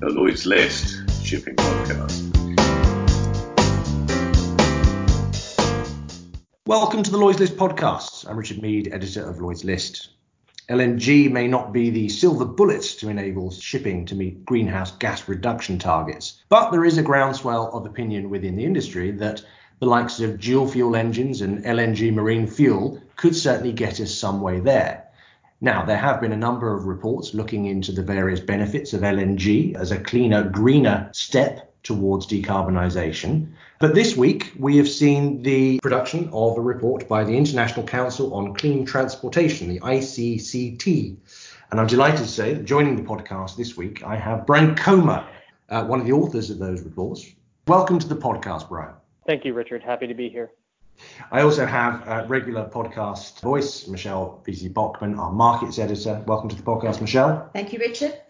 the Lloyd's List shipping podcast. Welcome to the Lloyd's List podcast. I'm Richard Meade, editor of Lloyd's List. LNG may not be the silver bullet to enable shipping to meet greenhouse gas reduction targets, but there is a groundswell of opinion within the industry that the likes of dual fuel engines and LNG marine fuel could certainly get us some way there. Now, there have been a number of reports looking into the various benefits of LNG as a cleaner, greener step towards decarbonisation. But this week, we have seen the production of a report by the International Council on Clean Transportation, the ICCT. And I'm delighted to say that joining the podcast this week, I have Brian Comer, uh, one of the authors of those reports. Welcome to the podcast, Brian. Thank you, Richard. Happy to be here. I also have a regular podcast voice, Michelle Wiese Bockmann, our markets editor. Welcome to the podcast, Michelle. Thank you, Richard.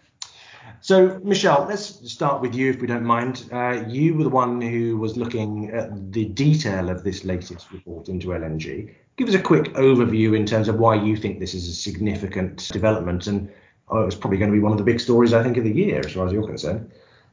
So, Michelle, let's start with you, if we don't mind. Uh, you were the one who was looking at the detail of this latest report into LNG. Give us a quick overview in terms of why you think this is a significant development, and oh, it's probably going to be one of the big stories, I think, of the year, as far as you're concerned.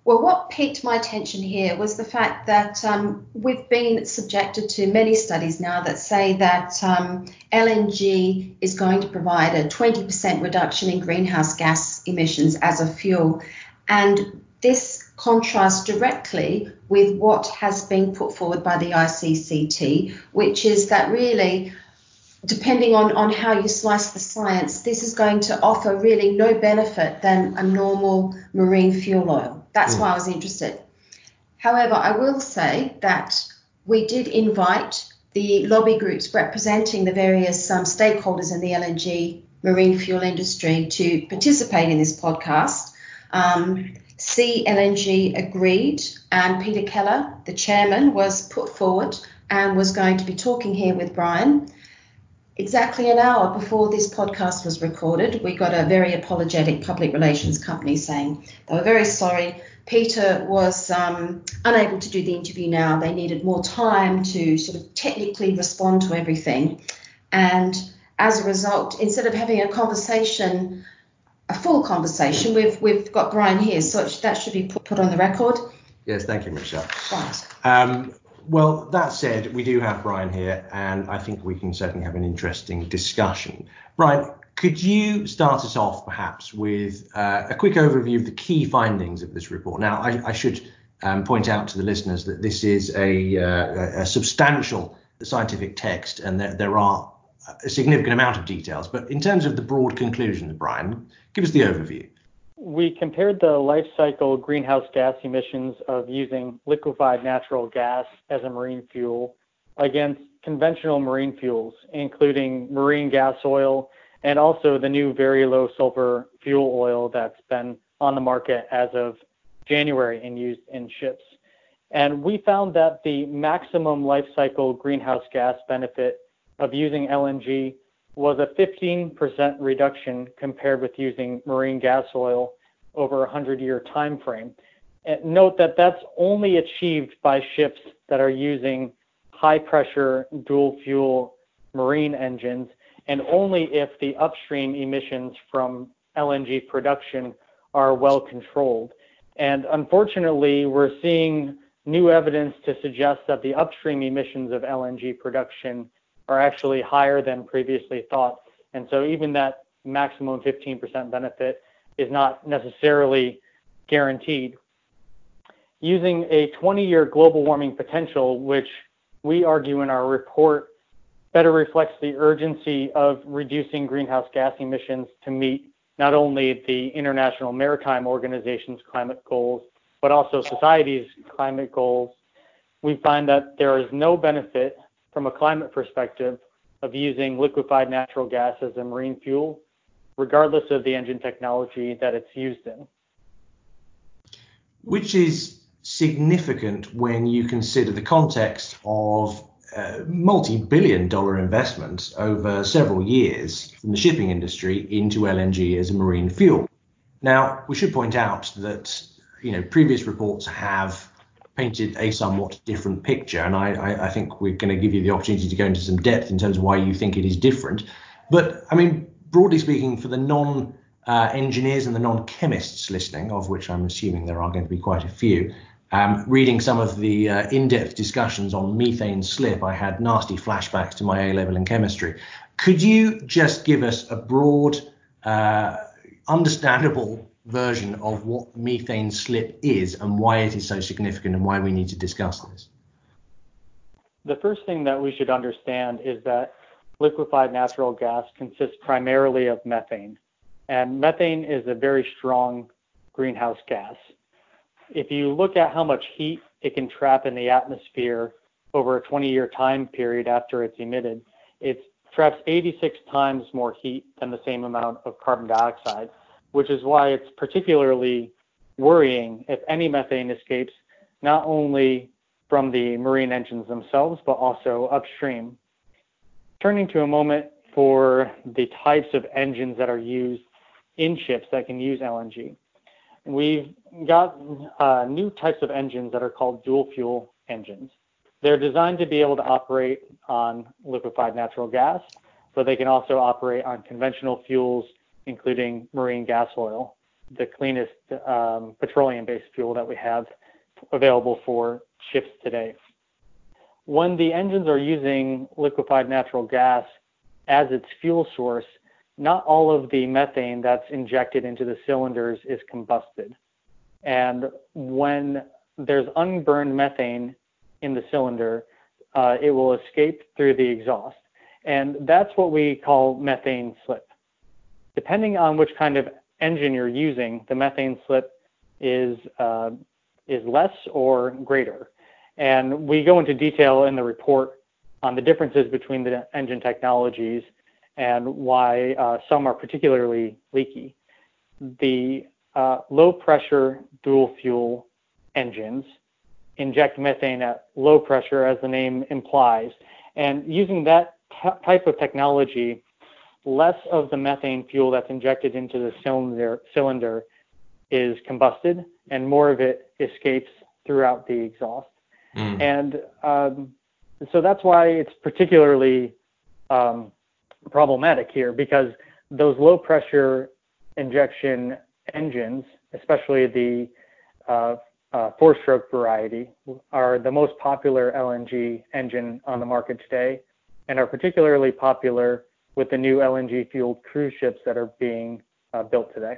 Well, what piqued my attention here was the fact that um, we've been subjected to many studies now that say that um, LNG is going to provide a 20% reduction in greenhouse gas emissions as a fuel. And this contrasts directly with what has been put forward by the ICCT, which is that really depending on, on how you slice the science, this is going to offer really no benefit than a normal marine fuel oil. That's mm. why I was interested. However, I will say that we did invite the lobby groups representing the various um, stakeholders in the LNG marine fuel industry to participate in this podcast. Um, SEA-LNG agreed, and Peter Keller, the chairman, was put forward and was going to be talking here with Brian. Exactly an hour before this podcast was recorded, we got a very apologetic public relations company saying they were very sorry. Peter was um, unable to do the interview now. They needed more time to sort of technically respond to everything. And as a result, instead of having a conversation, a full conversation, we've, we've got Brian here. So that should be put, put on the record. Yes, thank you, Michelle. Right. Um, well, that said, we do have Brian here, and I think we can certainly have an interesting discussion. Brian, could you start us off perhaps with uh, a quick overview of the key findings of this report? Now, I, I should um, point out to the listeners that this is a, uh, a substantial scientific text, and there, there are a significant amount of details. But in terms of the broad conclusions, Brian, give us the overview we compared the life cycle greenhouse gas emissions of using liquefied natural gas as a marine fuel against conventional marine fuels, including marine gas oil and also the new very low sulfur fuel oil that's been on the market as of January and used in ships. And we found that the maximum life cycle greenhouse gas benefit of using LNG was a 15% reduction compared with using marine gas oil over a 100-year time frame. And note that that's only achieved by ships that are using high-pressure dual-fuel marine engines, and only if the upstream emissions from LNG production are well controlled. And unfortunately, we're seeing new evidence to suggest that the upstream emissions of LNG production are actually higher than previously thought. And so even that maximum 15% benefit is not necessarily guaranteed. Using a 20 year global warming potential, which we argue in our report better reflects the urgency of reducing greenhouse gas emissions to meet not only the International Maritime Organization's climate goals, but also society's climate goals, we find that there is no benefit from a climate perspective of using liquefied natural gas as a marine fuel, regardless of the engine technology that it's used in. Which is significant when you consider the context of uh, multi-billion dollar investment over several years from the shipping industry into LNG as a marine fuel. Now, we should point out that you know previous reports have painted a somewhat different picture. And I, I, I think we're going to give you the opportunity to go into some depth in terms of why you think it is different. But I mean, broadly speaking, for the non uh, engineers and the non-chemists listening, of which I'm assuming there are going to be quite a few, um, reading some of the uh, in-depth discussions on methane slip, I had nasty flashbacks to my A level in chemistry. Could you just give us a broad, uh, understandable version of what methane slip is and why it is so significant and why we need to discuss this? The first thing that we should understand is that liquefied natural gas consists primarily of methane. And methane is a very strong greenhouse gas. If you look at how much heat it can trap in the atmosphere over a 20 year time period after it's emitted, it traps 86 times more heat than the same amount of carbon dioxide, which is why it's particularly worrying if any methane escapes not only from the marine engines themselves, but also upstream. Turning to a moment for the types of engines that are used in ships that can use LNG. We've got uh, new types of engines that are called dual fuel engines. They're designed to be able to operate on liquefied natural gas, but they can also operate on conventional fuels, including marine gas oil, the cleanest um, petroleum based fuel that we have available for ships today. When the engines are using liquefied natural gas as its fuel source, not all of the methane that's injected into the cylinders is combusted. And when there's unburned methane in the cylinder, uh, it will escape through the exhaust. And that's what we call methane slip. Depending on which kind of engine you're using, the methane slip is, uh, is less or greater. And we go into detail in the report on the differences between the engine technologies and why uh, some are particularly leaky. The uh, low pressure dual fuel engines inject methane at low pressure, as the name implies. And using that t- type of technology, less of the methane fuel that's injected into the cylinder, cylinder is combusted, and more of it escapes throughout the exhaust. Mm. And um, so that's why it's particularly um, problematic here because those low pressure injection engines, especially the uh, uh, four stroke variety, are the most popular LNG engine on the market today and are particularly popular with the new LNG fueled cruise ships that are being uh, built today.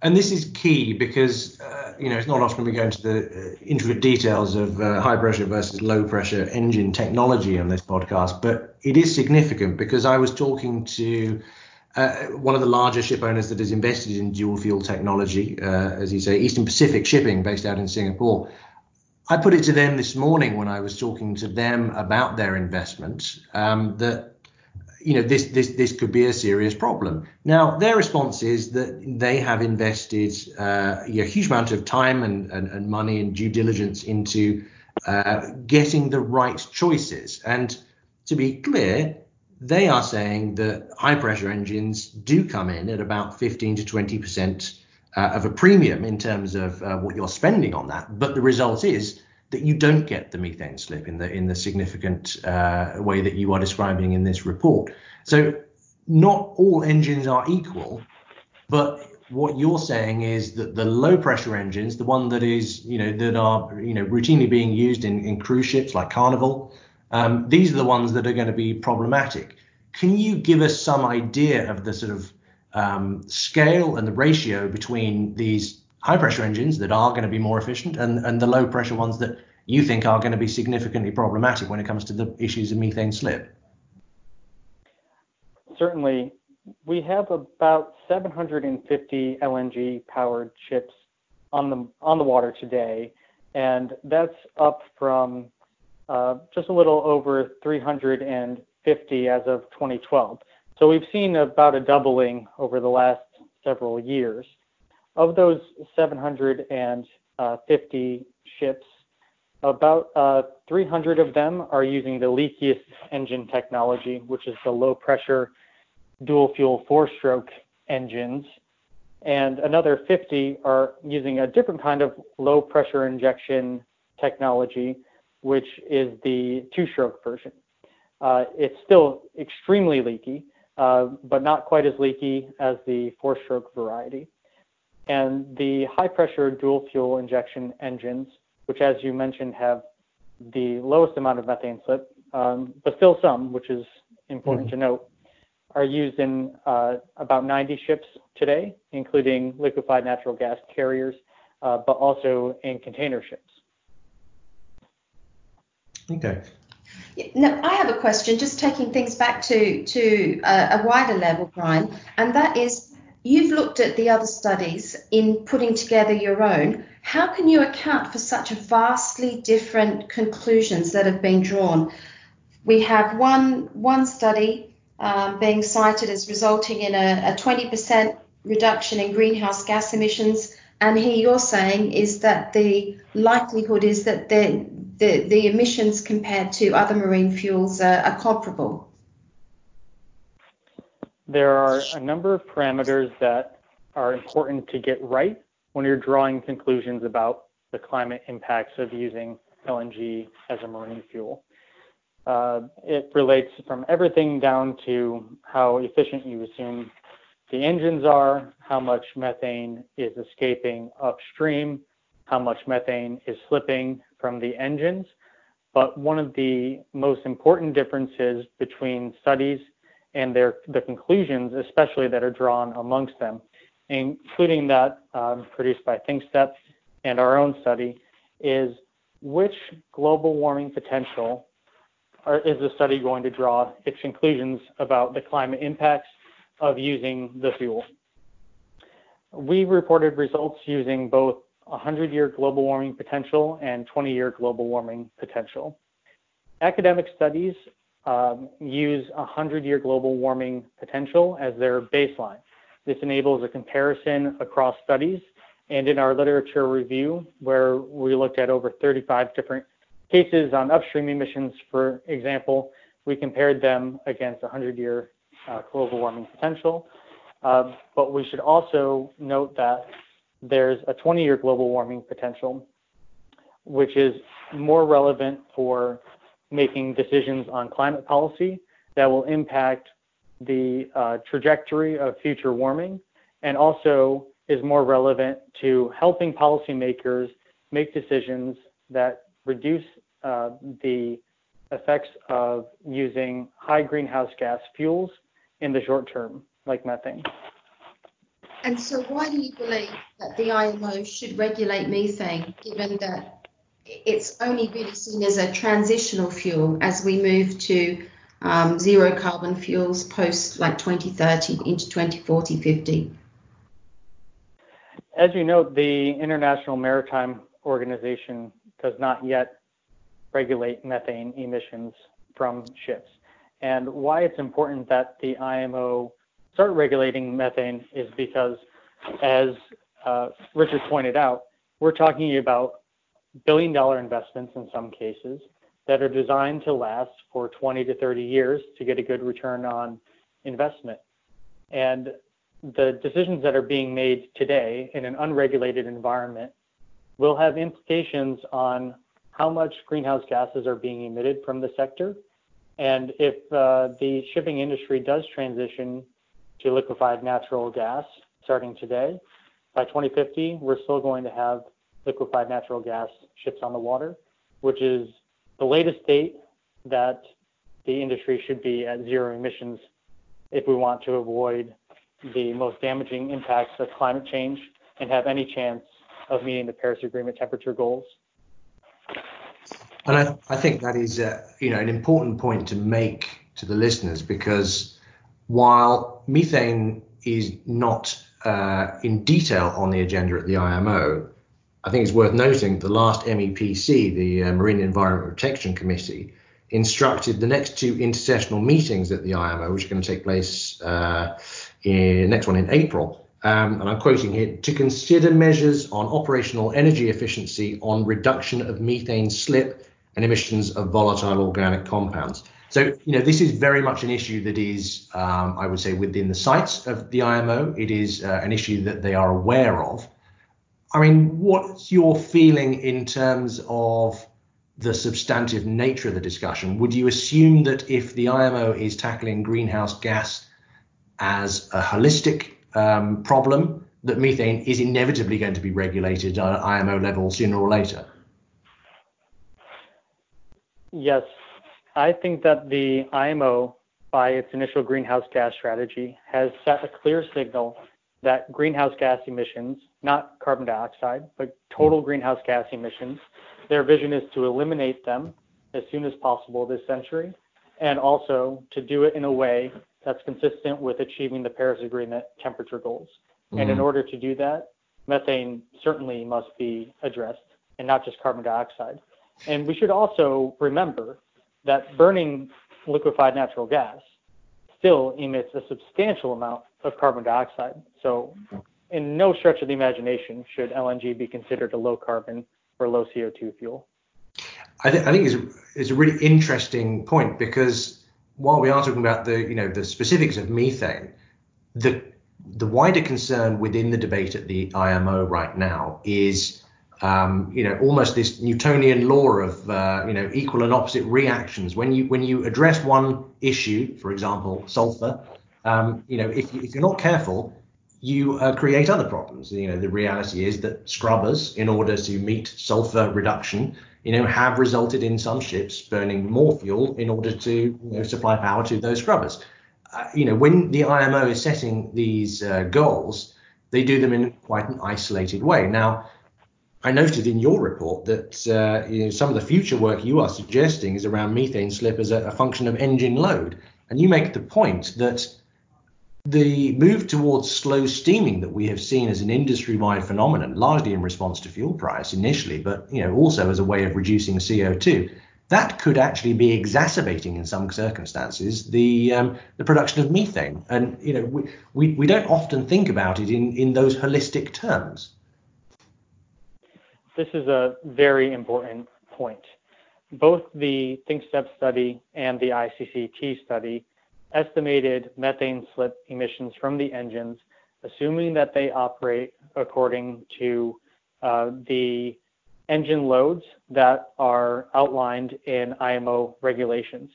And this is key because uh, you know it's not often we go into the uh, intricate details of uh, high pressure versus low pressure engine technology on this podcast, but it is significant because I was talking to uh, one of the larger ship owners that has invested in dual fuel technology, uh, as you say, Eastern Pacific Shipping, based out in Singapore. I put it to them this morning when I was talking to them about their investment um, that you know this this this could be a serious problem. Now their response is that they have invested uh, a huge amount of time and, and, and money and due diligence into uh, getting the right choices. And to be clear, they are saying that high pressure engines do come in at about 15 to 20 percent uh, of a premium in terms of uh, what you're spending on that. But the result is that you don't get the methane slip in the in the significant uh, way that you are describing in this report. So not all engines are equal, but what you're saying is that the low pressure engines, the one that is you know that are you know routinely being used in, in cruise ships like Carnival, um, these are the ones that are going to be problematic. Can you give us some idea of the sort of um, scale and the ratio between these high pressure engines that are going to be more efficient and, and the low pressure ones that you think are going to be significantly problematic when it comes to the issues of methane slip? Certainly. We have about 750 LNG powered ships on the on the water today, and that's up from uh, just a little over 350 as of 2012. So we've seen about a doubling over the last several years. Of those 750 ships, about uh, 300 of them are using the leakiest engine technology, which is the low pressure dual fuel four stroke engines. And another 50 are using a different kind of low pressure injection technology, which is the two stroke version. Uh, it's still extremely leaky, uh, but not quite as leaky as the four-stroke variety. And the high-pressure dual-fuel injection engines, which, as you mentioned, have the lowest amount of methane slip, um, but still some, which is important mm-hmm. to note, are used in uh, about 90 ships today, including liquefied natural gas carriers, uh, but also in container ships. Okay. Now, I have a question, just taking things back to, to a, a wider level, Brian, and that is you've looked at the other studies in putting together your own. How can you account for such vastly different conclusions that have been drawn? We have one, one study um, being cited as resulting in a, a 20% reduction in greenhouse gas emissions, and here you're saying is that the likelihood is that the the, the emissions compared to other marine fuels are, are comparable? There are a number of parameters that are important to get right when you're drawing conclusions about the climate impacts of using LNG as a marine fuel. Uh, it relates from everything down to how efficient you assume the engines are, how much methane is escaping upstream, how much methane is slipping from the engines. But one of the most important differences between studies and their the conclusions, especially that are drawn amongst them, including that um, produced by ThinkStep and our own study, is which global warming potential are, is the study going to draw its conclusions about the climate impacts of using the fuel. We reported results using both 100 year global warming potential and 20 year global warming potential. Academic studies um, use 100 year global warming potential as their baseline. This enables a comparison across studies. And in our literature review, where we looked at over 35 different cases on upstream emissions, for example, we compared them against 100 year uh, global warming potential. Uh, but we should also note that there's a 20 year global warming potential, which is more relevant for making decisions on climate policy that will impact the uh, trajectory of future warming and also is more relevant to helping policymakers make decisions that reduce uh, the effects of using high greenhouse gas fuels in the short term, like methane. And so, why do you believe that the IMO should regulate methane, given that it's only really seen as a transitional fuel as we move to um, zero carbon fuels post like 2030 into 2040, 50? As you know, the International Maritime Organization does not yet regulate methane emissions from ships. And why it's important that the IMO start regulating methane is because, as uh, Richard pointed out, we're talking about billion dollar investments in some cases that are designed to last for 20 to 30 years to get a good return on investment. And the decisions that are being made today in an unregulated environment will have implications on how much greenhouse gases are being emitted from the sector. And if uh, the shipping industry does transition to liquefied natural gas starting today. By 2050, we're still going to have liquefied natural gas ships on the water, which is the latest date that the industry should be at zero emissions if we want to avoid the most damaging impacts of climate change and have any chance of meeting the Paris Agreement temperature goals. And I, I think that is, uh, you know, an important point to make to the listeners because while methane is not uh, in detail on the agenda at the IMO, I think it's worth noting the last MEPC, the uh, Marine Environment Protection Committee, instructed the next two intersessional meetings at the IMO, which are going to take place uh, in next one in April. Um, and I'm quoting here to consider measures on operational energy efficiency on reduction of methane slip and emissions of volatile organic compounds. So, you know, this is very much an issue that is, um, I would say, within the sights of the IMO. It is uh, an issue that they are aware of. I mean, what's your feeling in terms of the substantive nature of the discussion? Would you assume that if the IMO is tackling greenhouse gas as a holistic um, problem that methane is inevitably going to be regulated at IMO level sooner or later? Yes, I think that the IMO, by its initial greenhouse gas strategy, has set a clear signal that greenhouse gas emissions, not carbon dioxide, but total greenhouse gas emissions, their vision is to eliminate them as soon as possible this century, and also to do it in a way that's consistent with achieving the Paris Agreement temperature goals. Mm-hmm. And in mm-hmm. order to do that, methane certainly must be addressed, and not just carbon dioxide. And we should also remember that burning liquefied natural gas still emits a substantial amount of carbon dioxide. So, in no stretch of the imagination should LNG be considered a low carbon or low CO2 fuel. I, th- I think it's, it's a really interesting point because while we are talking about the you know the specifics of methane, the the wider concern within the debate at the IMO right now is um, you know almost this Newtonian law of uh, you know equal and opposite reactions. When you when you address one issue, for example, sulfur, um, you know if, if you're not careful, you uh, create other problems. You know the reality is that scrubbers, in order to meet sulfur reduction, you know, have resulted in some ships burning more fuel in order to you know, supply power to those scrubbers. Uh, you know, when the IMO is setting these uh, goals, they do them in quite an isolated way. Now, I noted in your report that uh, you know, some of the future work you are suggesting is around methane slip as a, a function of engine load, and you make the point that the move towards slow steaming that we have seen as an industry-wide phenomenon, largely in response to fuel price initially, but you know also as a way of reducing CO2, that could actually be exacerbating in some circumstances the um, the production of methane. And you know we, we, we don't often think about it in, in those holistic terms. This is a very important point. Both the ThinkStep study and the ICCT study estimated methane slip emissions from the engines, assuming that they operate according to uh, the engine loads that are outlined in IMO regulations.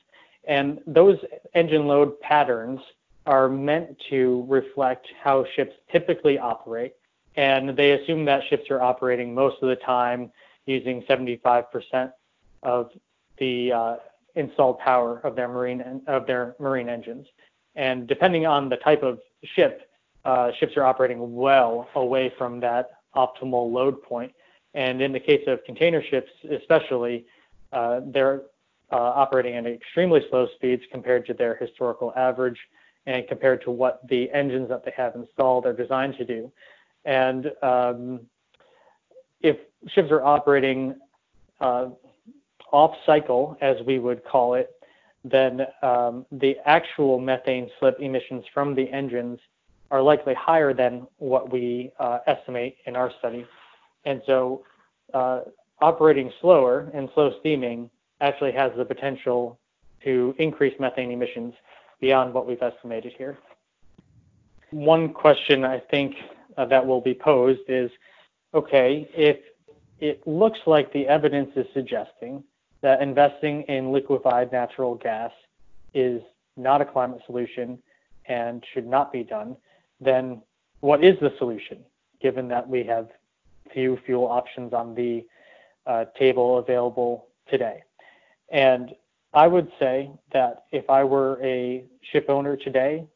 And those engine load patterns are meant to reflect how ships typically operate. And they assume that ships are operating most of the time using 75% of the uh, installed power of their marine of their marine engines. And depending on the type of ship, uh, ships are operating well away from that optimal load point. And in the case of container ships, especially, uh, they're uh, operating at extremely slow speeds compared to their historical average and compared to what the engines that they have installed are designed to do. And um, if ships are operating uh, off cycle, as we would call it, then um, the actual methane slip emissions from the engines are likely higher than what we uh, estimate in our study. And so uh, operating slower and slow steaming actually has the potential to increase methane emissions beyond what we've estimated here. One question I think uh, that will be posed is okay, if it looks like the evidence is suggesting that investing in liquefied natural gas is not a climate solution and should not be done, then what is the solution, given that we have few fuel options on the uh, table available today? And I would say that if I were a ship owner today,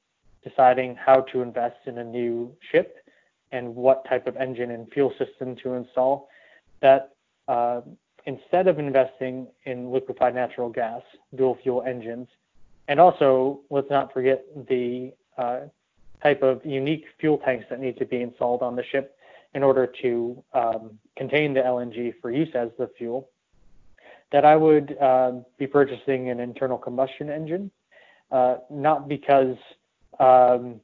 deciding how to invest in a new ship and what type of engine and fuel system to install, that uh, instead of investing in liquefied natural gas, dual fuel engines, and also let's not forget the uh, type of unique fuel tanks that need to be installed on the ship in order to um, contain the LNG for use as the fuel, that I would uh, be purchasing an internal combustion engine, uh, not because um,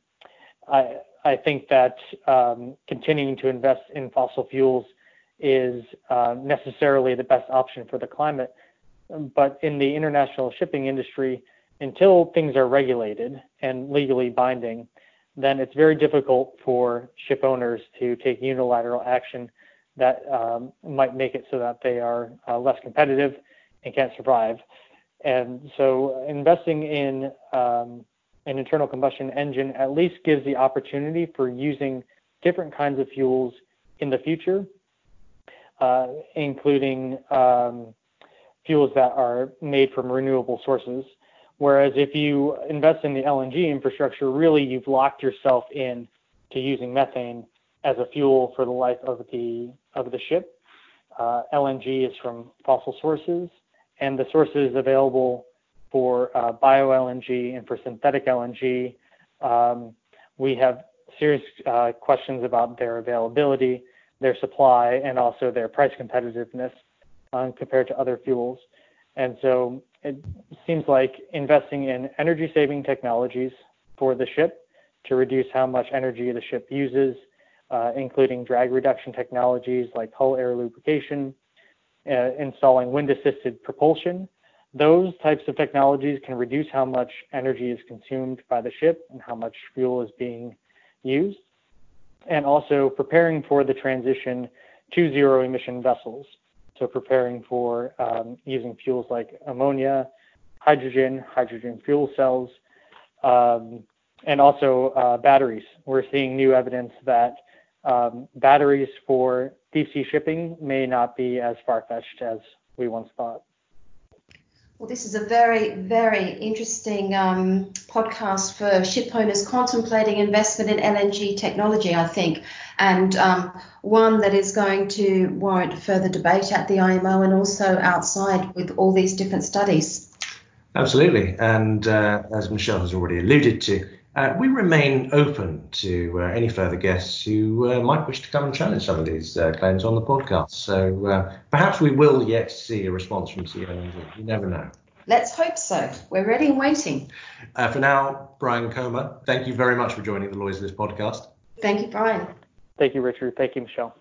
I, I think that um, continuing to invest in fossil fuels is uh, necessarily the best option for the climate. But in the international shipping industry, until things are regulated and legally binding, then it's very difficult for ship owners to take unilateral action that um, might make it so that they are uh, less competitive and can't survive. And so investing in um, an internal combustion engine at least gives the opportunity for using different kinds of fuels in the future, uh, including um, fuels that are made from renewable sources. Whereas if you invest in the LNG infrastructure, really you've locked yourself in to using methane as a fuel for the life of the of the ship. Uh, LNG is from fossil sources, and the sources available for uh, bio LNG and for synthetic LNG, um, we have serious uh, questions about their availability, their supply, and also their price competitiveness um, compared to other fuels. And so it seems like investing in energy saving technologies for the ship to reduce how much energy the ship uses, uh, including drag reduction technologies like hull air lubrication, uh, installing wind assisted propulsion. Those types of technologies can reduce how much energy is consumed by the ship and how much fuel is being used, and also preparing for the transition to zero emission vessels. So preparing for um, using fuels like ammonia, hydrogen, hydrogen fuel cells, um, and also uh, batteries. We're seeing new evidence that um, batteries for deep sea shipping may not be as far fetched as we once thought. Well, this is a very, very interesting um, podcast for ship owners contemplating investment in LNG technology, I think, and um, one that is going to warrant further debate at the IMO and also outside with all these different studies. Absolutely. And uh, as Michelle has already alluded to, uh, we remain open to uh, any further guests who uh, might wish to come and challenge some of these uh, claims on the podcast. So uh, perhaps we will yet see a response from CONZ. You never know. Let's hope so. We're ready and waiting. Uh, for now, Brian Comer, thank you very much for joining the Lloyd's List podcast. Thank you, Brian. Thank you, Richard. Thank you, Michelle.